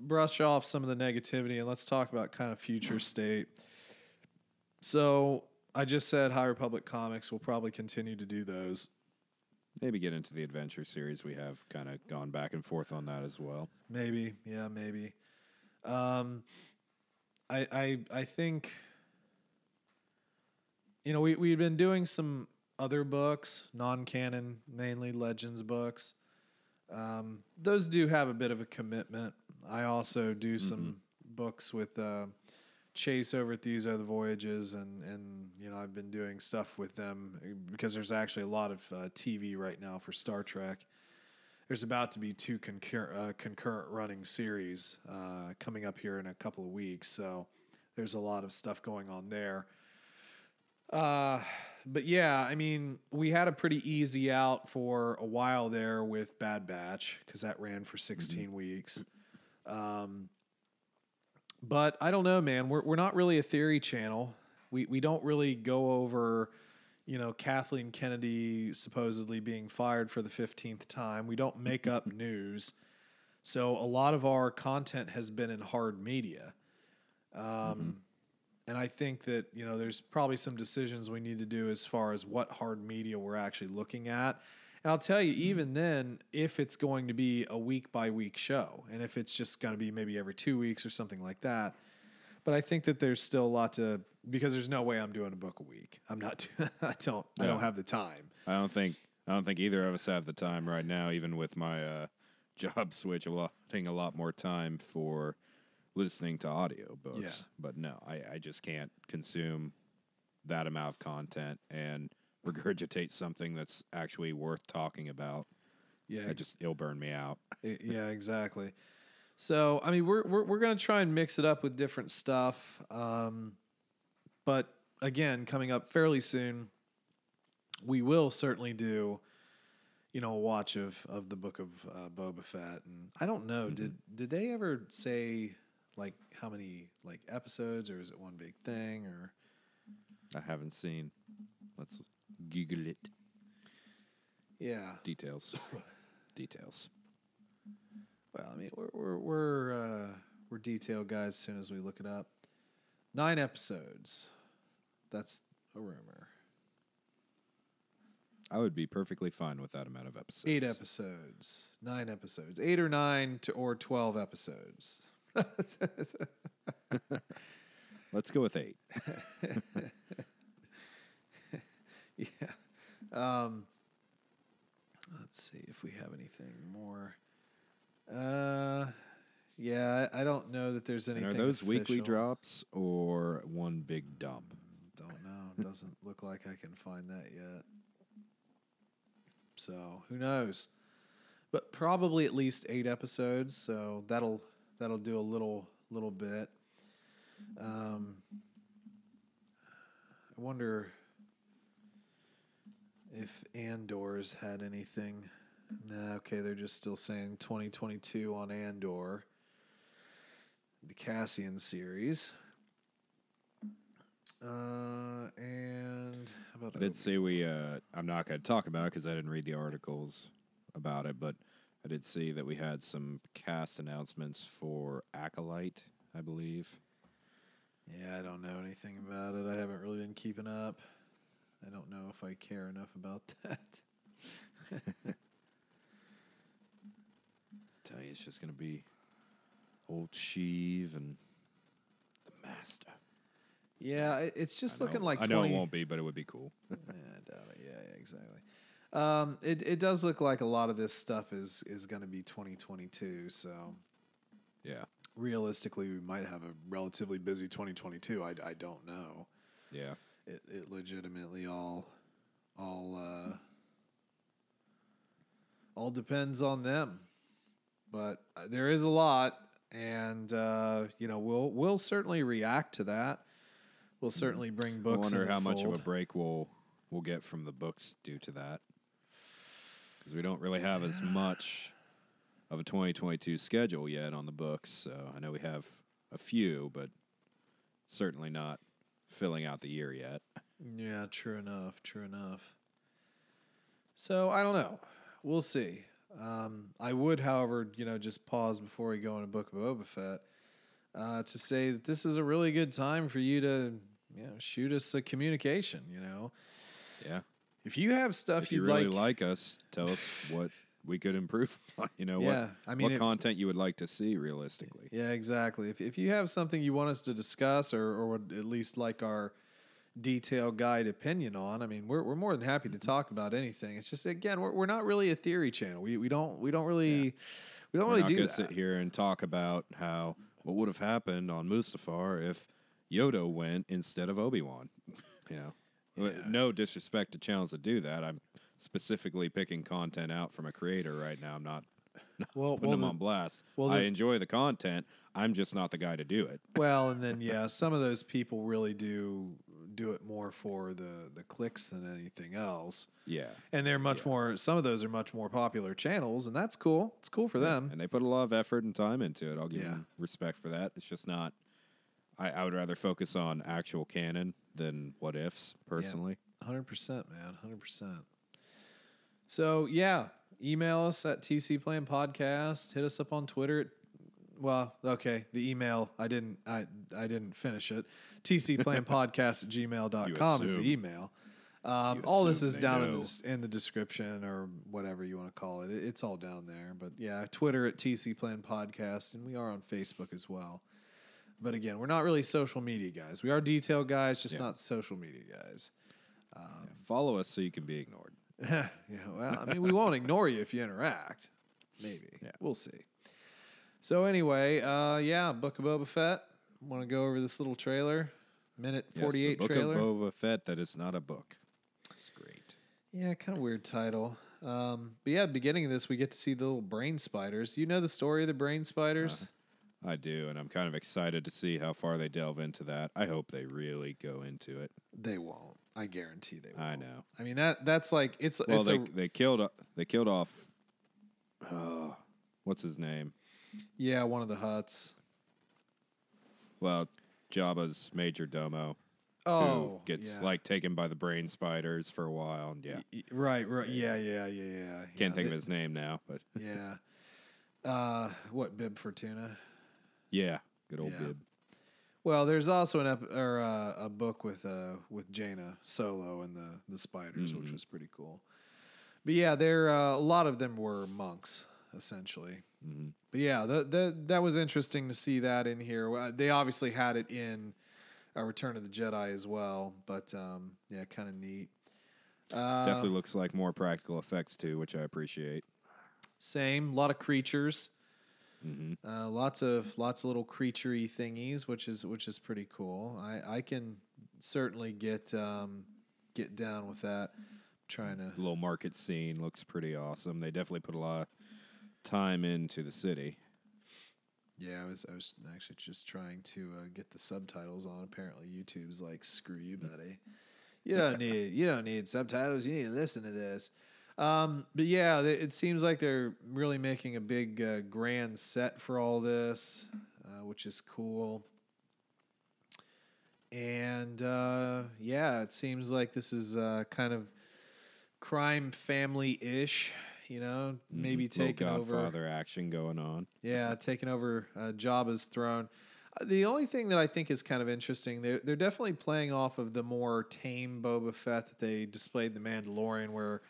brush off some of the negativity and let's talk about kind of future state. So I just said High Republic Comics will probably continue to do those. Maybe get into the adventure series. We have kind of gone back and forth on that as well. Maybe, yeah, maybe. Um, I I I think you know we we've been doing some other books, non-canon, mainly Legends books. Um, those do have a bit of a commitment. I also do some books with uh, Chase over at These Are the Voyages, and and you know I've been doing stuff with them uh, because there's actually a lot of uh, TV right now for Star Trek. There's about to be two concur- uh, concurrent running series uh, coming up here in a couple of weeks, so there's a lot of stuff going on there. Uh, but yeah, I mean, we had a pretty easy out for a while there with Bad Batch because that ran for 16 weeks. Um, but I don't know, man. We're we're not really a theory channel. We we don't really go over, you know, Kathleen Kennedy supposedly being fired for the 15th time. We don't make up [LAUGHS] news. So a lot of our content has been in hard media. Um, and I think that you know there's probably some decisions we need to do as far as what hard media we're actually looking at. And I'll tell you, even then, if it's going to be a week by week show, and if it's just going to be maybe every two weeks or something like that, but I think that there's still a lot to because there's no way I'm doing a book a week. I'm not. [LAUGHS] I don't. I don't have the time. I don't think I don't think either of us have the time right now, even with my uh, [LAUGHS] job switch allotting a lot more time for listening to audio books. Yeah. But no, I, I just can't consume that amount of content and [LAUGHS] regurgitate something that's actually worth talking about. Yeah, It just it'll burn me out. [LAUGHS] I- yeah, exactly. So, I mean, we're we're we're gonna try and mix it up with different stuff. Um, but again, coming up fairly soon, we will certainly do, you know, a watch of of the book of uh, Boba Fett. And I don't know, did did they ever say like how many like episodes, or is it one big thing, or I haven't seen. Let's Google it. yeah? Details. [LAUGHS] Details. Well, I mean, we're we're we're uh, we're detailed guys. As soon as we look it up, nine episodes. That's a rumor. I would be perfectly fine with that amount of episodes. Eight episodes, nine episodes, eight or nine to or twelve episodes. [LAUGHS] Let's go with eight. [LAUGHS] yeah. Um, let's see if we have anything more. Uh, yeah, I, I don't know that there's And anything. are those weekly drops or one big dump? Don't know. [LAUGHS] Doesn't look like I can find that yet. So who knows? But probably at least eight episodes. So that'll that'll do a little little bit. Um, I wonder if Andor's had anything. Nah, okay, they're just still saying 2022 on Andor, the Cassian series. Uh, and how about I did see we. Uh, I'm not going to talk about it because I didn't read the articles about it, but I did see that we had some cast announcements for Acolyte, I believe. Yeah, I don't know anything about it. I haven't really been keeping up. I don't know if I care enough about [LAUGHS] that. [LAUGHS] tell you, it's just going to be old Sheev and the Master. Yeah, it- it's just I looking like I 20, know it won't be, but it would be cool. yeah, I doubt it. Yeah, yeah, exactly. Um, it it does look like a lot of this stuff is is going to be 2022. So yeah, realistically, we might have a relatively busy 2022. I, I don't know. yeah. It it legitimately all all uh, all depends on them. But uh, there is a lot, and uh, you know we'll we'll certainly react to that. We'll certainly bring books. I wonder how the much of a break we'll we'll get from the books due to that, because we don't really have as much of a 2022 schedule yet on the books. So I know we have a few, but certainly not filling out the year yet. Yeah, true enough. True enough. So I don't know. We'll see. Um, I would, however, you know, just pause before we go into Book of Boba Fett uh, to say that this is a really good time for you to, you know, shoot us a communication. You know, Yeah. If you have stuff if you really like, like, us, tell us what we could improve. [LAUGHS] on. you know yeah, what I mean, what if- content you would like to see realistically. Yeah, exactly. If if you have something you want us to discuss or or would at least like our detailed guide opinion on, I mean, we're we're more than happy to mm-hmm. talk about anything. It's just again, we're we're not really a theory channel. We we don't we don't really we don't We're really not do that. sit here and talk about how what would have happened on Mustafar if Yoda went instead of Obi Wan. [LAUGHS] you know, Yeah. no disrespect to channels that do that. I'm specifically picking content out from a creator right now. I'm [LAUGHS] not Well, putting well, them the- on blast. well, I the- enjoy the content. I'm just not the guy to do it. well, and then yeah, some of those people really do do it more for the the clicks than anything else. Yeah. And they're much Yeah. more. Some of those are much more popular channels, and that's cool. It's cool for them. And they put a lot of effort and time into it. I'll give Yeah. them respect for that. It's just not. I, I would rather focus on actual canon than what ifs personally. Hundred percent, man. Hundred percent. So yeah, email us at TC Plan Podcast. Hit us up on Twitter at well, okay, the email I didn't I I didn't finish it. tcplanpodcast at [LAUGHS] gmail.com is the email. Um, all this is down in the, in the description or whatever you want to call it. It- It's all down there. But yeah, Twitter at TC Plan Podcast, and we are on Facebook as well. But again, we're not really social media guys. We are detail guys, just Yeah. not social media guys. Follow us so you can be ignored. [LAUGHS] yeah, well, I mean, we won't ignore you if you interact. Maybe. Yeah. We'll see. So anyway, uh, yeah, Book of Boba Fett. Want to go over this little trailer? Minute Yes, the forty-eight Book of Boba Fett. That is not a book. It's great. yeah, kind of weird title. Um, but yeah, beginning of this, we get to see the little brain spiders. You know the story of the brain spiders? I do, and I'm kind of excited to see how far they delve into that. I hope they really go into it. They won't. I guarantee they won't. I know. I mean that that's like it's Well, it's they a they killed they killed off. Oh, what's his name? yeah one of the Hutts. Well, Jabba's major domo. Oh, gets yeah. like taken by the brain spiders for a while, and yeah, right, right, yeah, yeah, yeah, yeah. can't yeah, think of his name now, but Yeah. Uh, what Bib Fortuna? Yeah, good old Yeah. Bib. Well, there's also an ep- or uh, a book with uh with Jaina Solo and the the spiders, which Mhm. was pretty cool. But yeah, there uh, a lot of them were monks essentially. hmm But yeah, the, the that was interesting to see that in here. They obviously had it in uh, Return of the Jedi as well, but um, yeah, kind of neat. Definitely looks like more practical effects too, which I appreciate. same. A lot of creatures. Hmm Uh, lots of lots of little creaturey thingies, which is which is pretty cool. I I can certainly get um, get down with that. trying to little market scene looks pretty awesome. They definitely put a lot of time into the city. yeah. I was I was actually just trying to uh, get the subtitles on. Apparently, YouTube's like, screw you, buddy. You don't need you don't need subtitles. You need to listen to this. Um, but yeah, it seems like they're really making a big uh, grand set for all this, uh, which is cool. And uh, yeah, it seems like this is uh, kind of crime family ish. You know, maybe Mhm. Little taking over. Godfather action going on. Yeah, taking over uh, Jabba's throne. Uh, The only thing that I think is kind of interesting, they're they're definitely playing off of the more tame Boba Fett that they displayed in the Mandalorian, where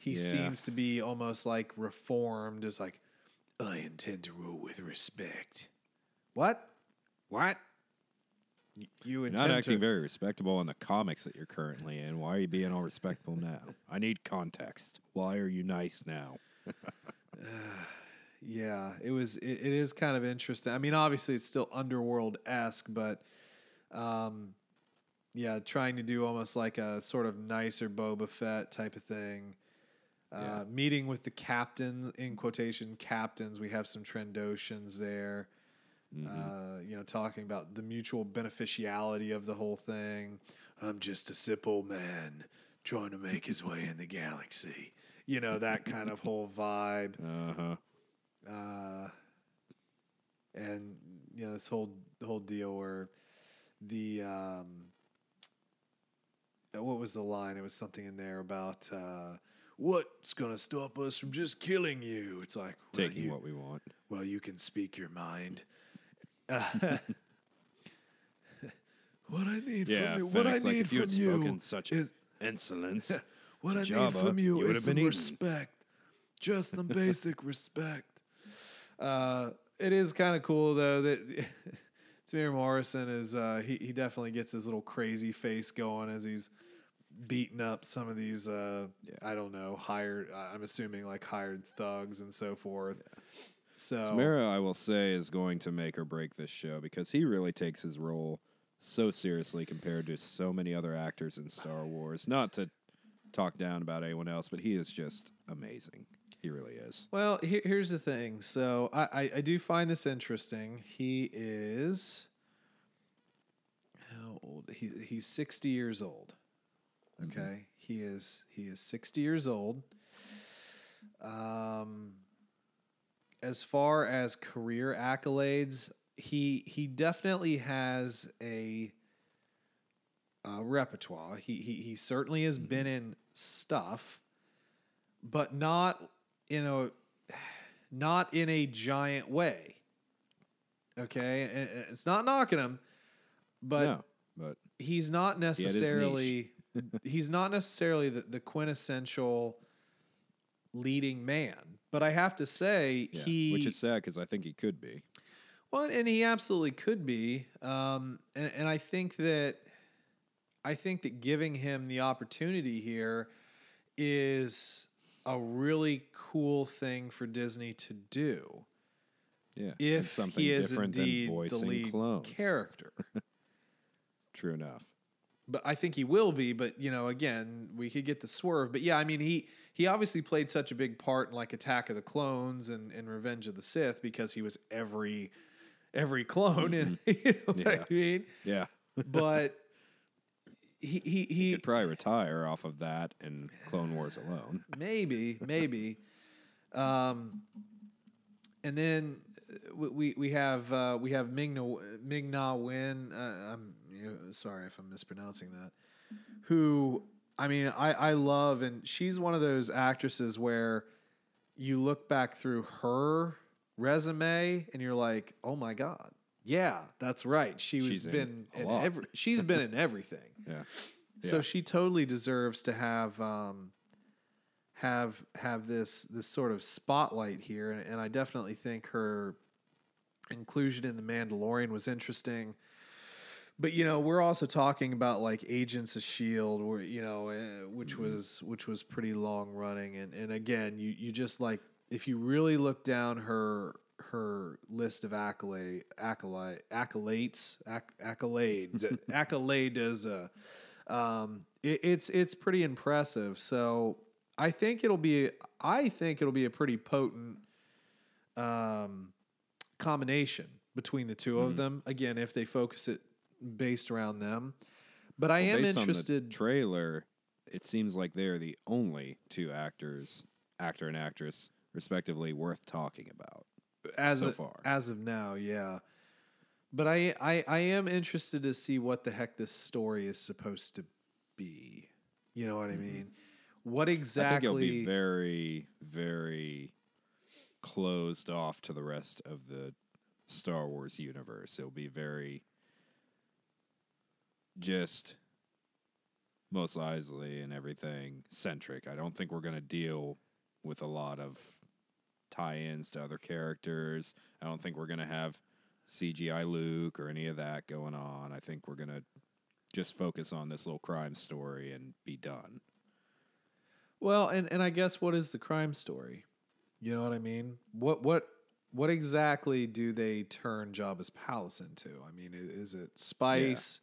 he Yeah. seems to be almost like reformed, as like, I intend to rule with respect. What? What? You You're not acting to? very respectable in the comics that you're currently in. Why are you being all respectful now? I need context. Why are you nice now? [LAUGHS] Yeah, it was. It, it is kind of interesting. I mean, obviously, it's still underworld esque, but, um, yeah, trying to do almost like a sort of nicer Boba Fett type of thing. Uh, Yeah. Meeting with the captains in quotation captains. We have some Trandoshans there. Mhm. Uh, you know, talking about the mutual beneficiality of the whole thing. I'm just a simple man trying to make his way in the galaxy. You know that kind of whole [LAUGHS] vibe Uh-huh. uh, and you know this whole whole deal where the um, uh, what was the line? It was something in there about what's gonna stop us from just killing you. It's like well, Taking you, what we want. well, you can speak your mind. Uh, what I need Yeah, from you, what I like, need from you such is [LAUGHS] insolence. what I need from [LAUGHS] you, you is some respect. Just some [LAUGHS] basic respect. Uh, it is kind of cool though that Temuera Morrison is uh, he he definitely gets his little crazy face going as he's beating up some of these uh, I don't know hired I'm assuming like hired thugs and so forth. So Temuera, I will say, is going to make or break this show because he really takes his role so seriously compared to so many other actors in Star Wars. Not to talk down about anyone else, but he is just amazing. He really is. Well, here, here's the thing. So I, I, I do find this interesting. He is how old? He he's sixty years old. Okay, he is he is sixty years old. Um, as far as career accolades, he he definitely has a, uh repertoire. He he he certainly has been in stuff, but not in a not in a giant way. Okay, it's not knocking him, but no, but he's not necessarily he's not necessarily the, the quintessential leading man. But I have to say yeah, he which is sad because I think he could be. well, and he absolutely could be. Um, and, and I think that I think that giving him the opportunity here is a really cool thing for Disney to do Yeah, if something he is different indeed than the voicing lead clones. character. [LAUGHS] True enough. But I think he will be. But you know, again, we could get the swerve. But yeah, I mean, he he obviously played such a big part in like Attack of the Clones and, and Revenge of the Sith because he was every every clone, and [LAUGHS] you know what Mm-hmm. Yeah. I mean. Yeah, But [LAUGHS] he he he he could probably retire off of that and Clone Wars alone. maybe maybe, [LAUGHS] um, and then uh, we we, have uh, we have Ming Na Ming Na Wen. Uh, I'm sorry if I'm mispronouncing that. Who I mean I I love and she's one of those actresses where you look back through her resume and you're like oh my god yeah that's right she was She's in been in lot. every she's been in everything [LAUGHS] Yeah, so she totally deserves to have um, have have this this sort of spotlight here, and, and I definitely think her inclusion in the Mandalorian was interesting. But you know, we're also talking about like Agents of Shield, where you know, uh, which was which was pretty long running, and and again, you you just like if you really look down her her list of accolade accolade accolades acc- accolades [LAUGHS] accolade as a um, it, it's it's pretty impressive. So I think it'll be I think it'll be a pretty potent um, combination between the 2 Mm-hmm. of them. Again, if they focus it based around them, but I Well, am on the interested. trailer, it seems like they are the only two actors, actor and actress, respectively, worth talking about. as so of, far. as of now, yeah. But I, I I am interested to see what the heck this story is supposed to be. You know what I mean? What Mm-hmm. I think it'll be very, very closed off to the rest of the Star Wars universe. It'll be very just most likely and everything centric. I don't think we're going to deal with a lot of tie-ins to other characters. I don't think we're going to have CGI Luke or any of that going on. I think we're going to just focus on this little crime story and be done. Well, and and I guess what is the crime story? You know what I mean? What what what exactly do they turn Jabba's palace into? I mean, is it spice?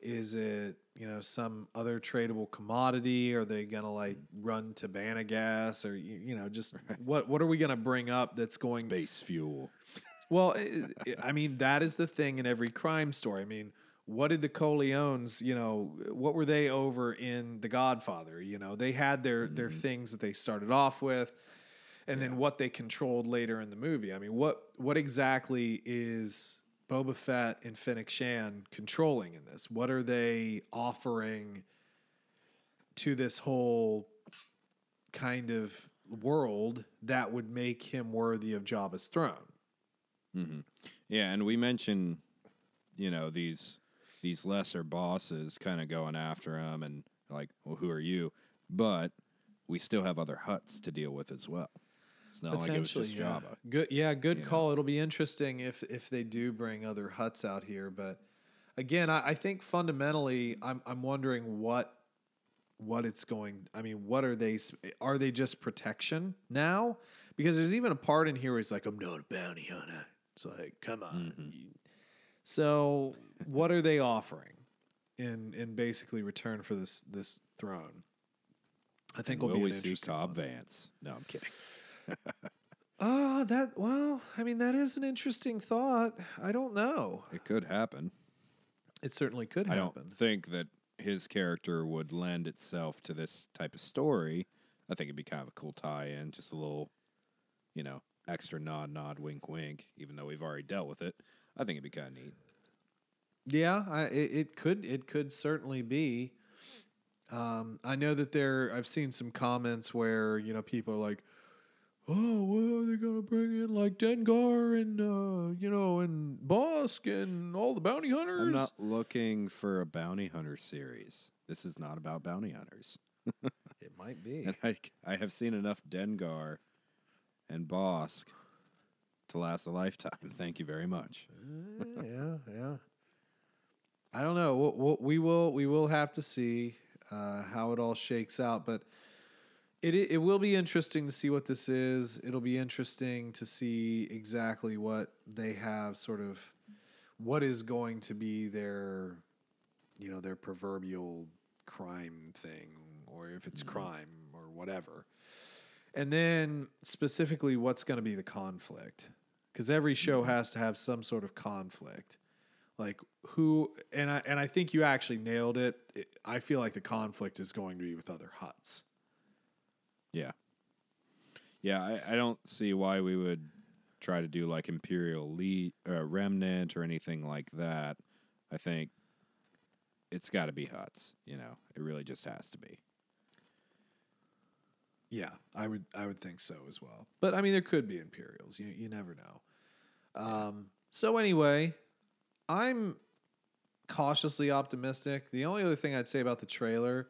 Is it you know some other tradable commodity? Are they gonna like mm. run to Gas or you, you know just [LAUGHS] what what are we gonna bring up that's going Space fuel. well, i- mean, that is the thing in every crime story. I mean, what did the Corleones, you know, what were they over in The Godfather? You know, they had their their mm-hmm. things that they started off with, and then what they controlled later in the movie. I mean, what what exactly is Boba Fett and Fennec Shand controlling in this? What are they offering to this whole kind of world that would make him worthy of Jabba's throne? hmm Yeah, and we mentioned, you know, these these lesser bosses kind of going after him, and like, well, who are you? But we still have other Hutts to deal with as well. It's not like it was Potentially, just yeah. Jabba. Good, yeah, good you know? call. It'll be interesting if if they do bring other Hutts out here. But again, I, I think fundamentally, I'm I'm wondering what what it's going. I mean, what are they? Are they just protection now? Because there's even a part in here where it's like, I'm not a bounty hunter. It's like, come on. Mm-hmm. So, what are they offering in in basically return for this this throne? I think will Will be we an see interesting Cobb one. Vanth? No, I'm kidding. Ah, that well, I mean that is an interesting thought. I don't know. It could happen. It certainly could I happen. don't think that his character would lend itself to this type of story. I think it'd be kind of a cool tie-in, just a little, you know, extra nod, nod, wink, wink. Even though we've already dealt with it, I think it'd be kind of neat. Yeah, I, it, it could it could certainly be. Um, I know that there. I've seen some comments where you know people are like, oh, well, they're gonna bring in like Dengar and uh, you know, and Bossk and all the bounty hunters. I'm not looking for a bounty hunter series. This is not about bounty hunters. [LAUGHS] It might be. And I, I have seen enough Dengar and Bossk to last a lifetime. Thank you very much. Uh, yeah, yeah. I don't know. We'll, we'll, we will we will have to see uh, how it all shakes out, but it it will be interesting to see what this is. It'll be interesting to see exactly what they have sort of what is going to be their you know their proverbial crime thing or if it's mm-hmm. crime or whatever. And then specifically what's going to be the conflict because every show mm-hmm. has to have some sort of conflict like who and i and i think you actually nailed it. it i feel like the conflict is going to be with other Hutts Yeah. Yeah, I, I don't see why we would try to do like Imperial Le- uh, Remnant or anything like that. I think it's got to be Hutts. You know, it really just has to be. yeah i would i would think so as well but i mean there could be imperials you you never know um so anyway i'm cautiously optimistic the only other thing i'd say about the trailer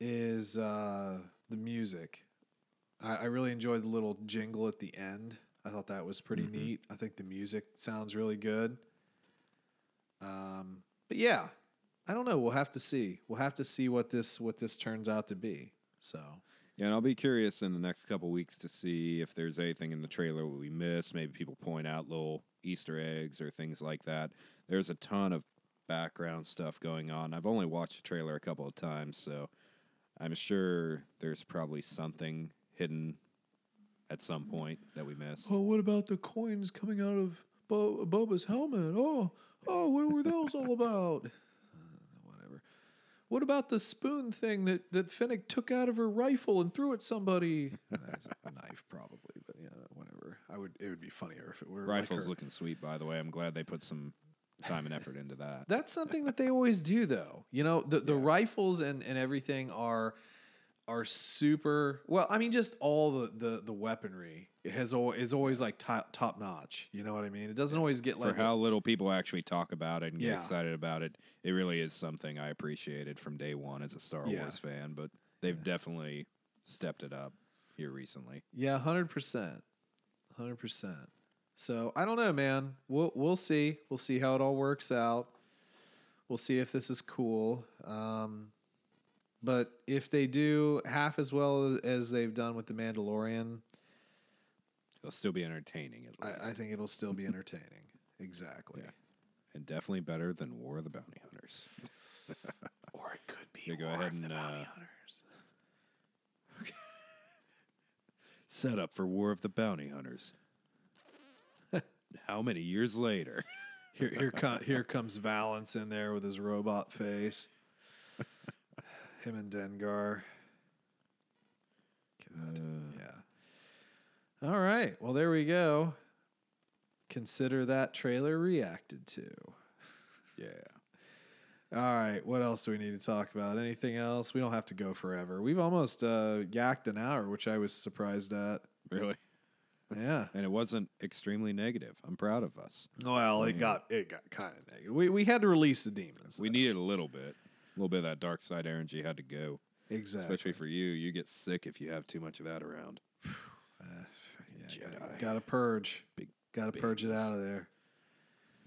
is uh the music i, I really enjoyed the little jingle at the end i thought that was pretty Mhm. neat i think the music sounds really good um but yeah i don't know we'll have to see we'll have to see what this what this turns out to be so Yeah, and I'll be curious in the next couple weeks to see if there's anything in the trailer we missed. Maybe people point out little Easter eggs or things like that. There's a ton of background stuff going on. I've only watched the trailer a couple of times, so I'm sure there's probably something hidden at some point that we missed. Oh, what about the coins coming out of Bo- Boba's helmet? Oh, oh, what were those all about? [LAUGHS] Uh, whatever. What about the spoon thing that that Fennec took out of her rifle and threw at somebody? [LAUGHS] That's a knife, probably, but yeah, whatever. I would. It would be funnier if it were like Rifle's her- looking sweet, by the way. I'm glad they put some time and effort into that. That's something that they always do, though. You know, the the Yeah. rifles and and everything are are super. Well, I mean, just all the the the weaponry has is always like top top notch. You know what I mean? It doesn't always get For like a- how little people actually talk about it and get Yeah. excited about it, it really is something I appreciated from day one as a Star Yeah. Wars fan. But they've definitely stepped it up here recently. Yeah, hundred percent, hundred percent. So I don't know, man. We'll we'll see. We'll see how it all works out. We'll see if this is cool. Um, but if they do half as well as they've done with the Mandalorian, It'll still be entertaining at least. I, I think it'll still be [LAUGHS] entertaining. Exactly. Yeah. and definitely better than War of the Bounty Hunters. [LAUGHS] Or it could be Yeah, go War ahead of the and, Bounty uh, Hunters. [LAUGHS] Set up for War of the Bounty Hunters. How many years later? [LAUGHS] Here, here, com- here comes Valance in there with his robot face. Him and Dengar. God, Uh, yeah. All right. Well, there we go. Consider that trailer reacted to. yeah. All right. What else do we need to talk about? Anything else? We don't have to go forever. We've almost uh, yacked an hour, which I was surprised at. Really? Yeah. [LAUGHS] And it wasn't extremely negative. I'm proud of us. Well, it got it got kind of negative. We we had to release the demons. We though. needed a little bit. A little bit of that dark side energy had to go. exactly. Especially for you. You get sick if you have too much of that around. [SIGHS] Uh, yeah, [SIGHS] Jedi. gotta purge. Big gotta purge it out of there.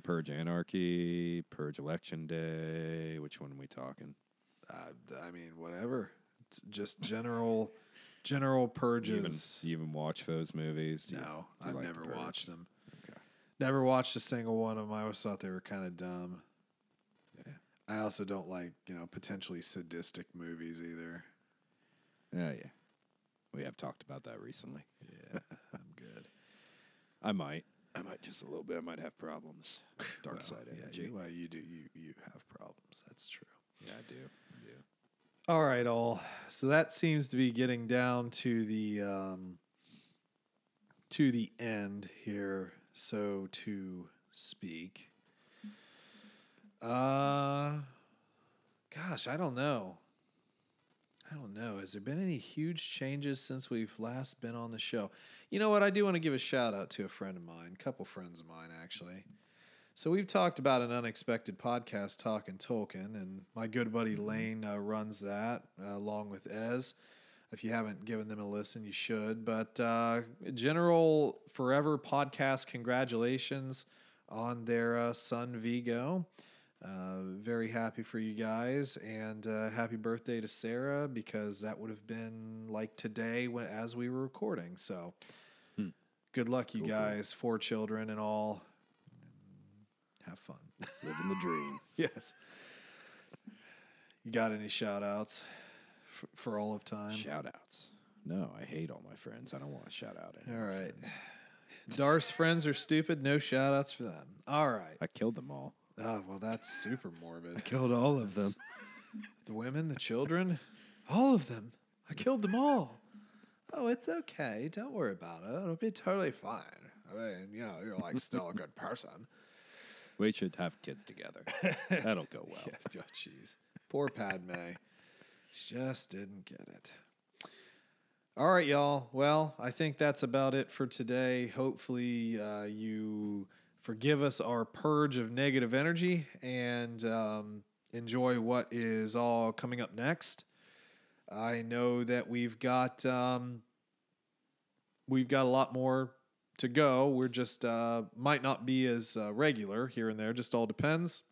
Purge Anarchy, Purge Election Day. Which one are we talking? Uh, I mean, whatever. It's just general, general Do you even, purges. do you even watch those movies? Do no, you I've like never Purge? watched them. Okay. Never watched a single one of them. I always thought they were kind of dumb. Yeah. I also don't like you know potentially sadistic movies either. Yeah, yeah. We have talked about that recently. Yeah, [LAUGHS] I'm good. I might. I might just a little bit. I might have problems. Dark Well, side yeah, energy. you, well, you do. You you have problems. That's true. Yeah, I do. I do. All right, all. So that seems to be getting down to the um, to the end here, so to speak. Uh, gosh, I don't know. I don't know. Has there been any huge changes since we've last been on the show? You know what? I do want to give a shout out to a friend of mine, a couple friends of mine actually. So we've talked about an unexpected podcast, Talking Tolkien, and my good buddy Lane uh, runs that uh, along with Ez. If you haven't given them a listen, you should. But uh, general forever podcast, congratulations on their uh, son Vigo. Uh, very happy for you guys, and uh, happy birthday to Sarah because that would have been like today when as we were recording. So, good luck, you Cool, cool. guys. Four children and all. Have fun. Living the dream. [LAUGHS] yes. You got any shout outs for, for all of time? Shout outs. No, I hate all my friends. I don't want to shout out any. All right. friends. Dar's friends are stupid. No shout outs for them. All right. I killed them all. Oh, well, that's super morbid. I killed all of them. The women, the children, all of them. I killed them all. Oh, it's okay. Don't worry about it. It'll be totally fine. I mean, you know, you're like still a good person. We should have kids together. [LAUGHS] That'll go well. Yeah, oh, jeez. Poor Padme. She just didn't get it. All right, y'all. Well, I think that's about it for today. Hopefully, uh, you forgive us our purge of negative energy and um, enjoy what is all coming up next. I know that we've got um, we've got a lot more to go. We're just uh, might not be as uh, regular here and there. Just all depends.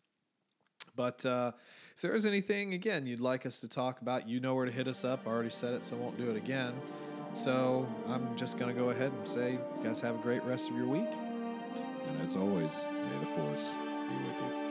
But uh, if there is anything, again, you'd like us to talk about, you know where to hit us up. I already said it, so I won't do it again. So I'm just to go ahead and say, you guys have a great rest of your week. And as always, may the force be with you.